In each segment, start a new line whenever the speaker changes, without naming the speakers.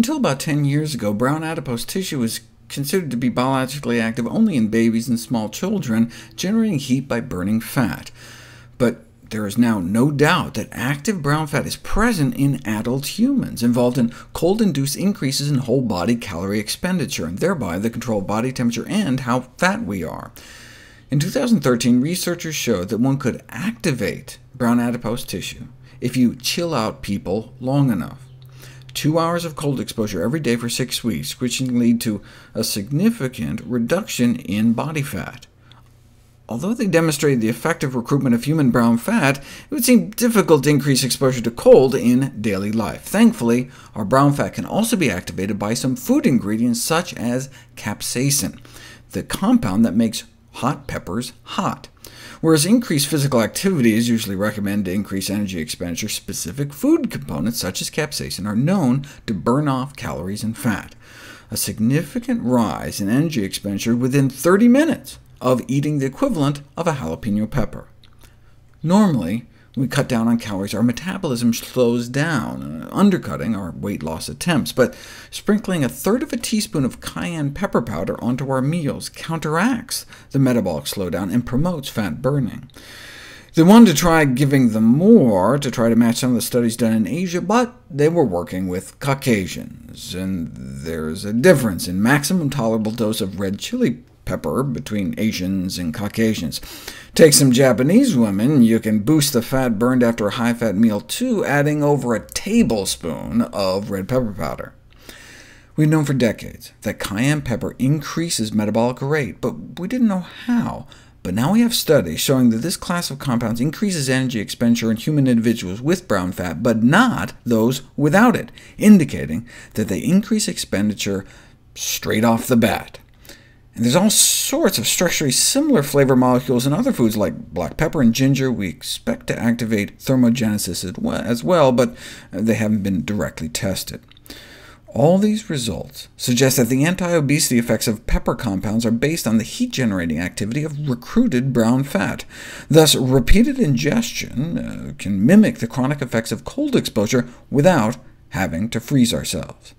Until about 10 years ago, brown adipose tissue was considered to be biologically active only in babies and small children, generating heat by burning fat. But there is now no doubt that active brown fat is present in adult humans, involved in cold-induced increases in whole-body calorie expenditure, and thereby the control of body temperature and how fat we are. In 2013, researchers showed that one could activate brown adipose tissue if you chill out people long enough. Two hours of cold exposure every day for six weeks, which can lead to a significant reduction in body fat. Although they demonstrated the effective recruitment of human brown fat, it would seem difficult to increase exposure to cold in daily life. Thankfully, our brown fat can also be activated by some food ingredients such as capsaicin, the compound that makes hot peppers hot. Whereas increased physical activity is usually recommended to increase energy expenditure, specific food components such as capsaicin are known to burn off calories and fat. A significant rise in energy expenditure within 30 minutes of eating the equivalent of a jalapeno pepper. Normally, we cut down on calories, our metabolism slows down, undercutting our weight loss attempts, but sprinkling a third of a teaspoon of cayenne pepper powder onto our meals counteracts the metabolic slowdown and promotes fat burning. They wanted to try giving them more to try to match some of the studies done in Asia, but they were working with Caucasians, and there's a difference in maximum tolerable dose of red chili pepper between Asians and Caucasians. Take some Japanese women, you can boost the fat burned after a high-fat meal too, adding over a tablespoon of red pepper powder. We've known for decades that cayenne pepper increases metabolic rate, but we didn't know how. But now we have studies showing that this class of compounds increases energy expenditure in human individuals with brown fat, but not those without it, indicating that they increase expenditure straight off the bat. And there's all sorts of structurally similar flavor molecules in other foods like black pepper and ginger. We expect to activate thermogenesis as well, but they haven't been directly tested. All these results suggest that the anti-obesity effects of pepper compounds are based on the heat-generating activity of recruited brown fat. Thus, repeated ingestion uh, can mimic the chronic effects of cold exposure without having to freeze ourselves.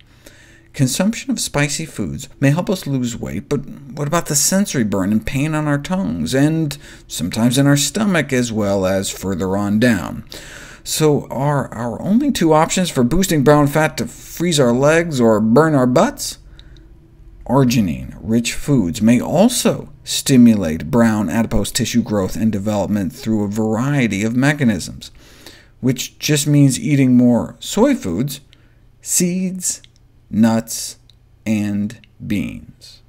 Consumption of spicy foods may help us lose weight, but what about the sensory burn and pain on our tongues, and sometimes in our stomach as well as further on down? So are our only two options for boosting brown fat to freeze our legs or burn our butts? Arginine-rich foods may also stimulate brown adipose tissue growth and development through a variety of mechanisms, which just means eating more soy foods, seeds, nuts, and beans.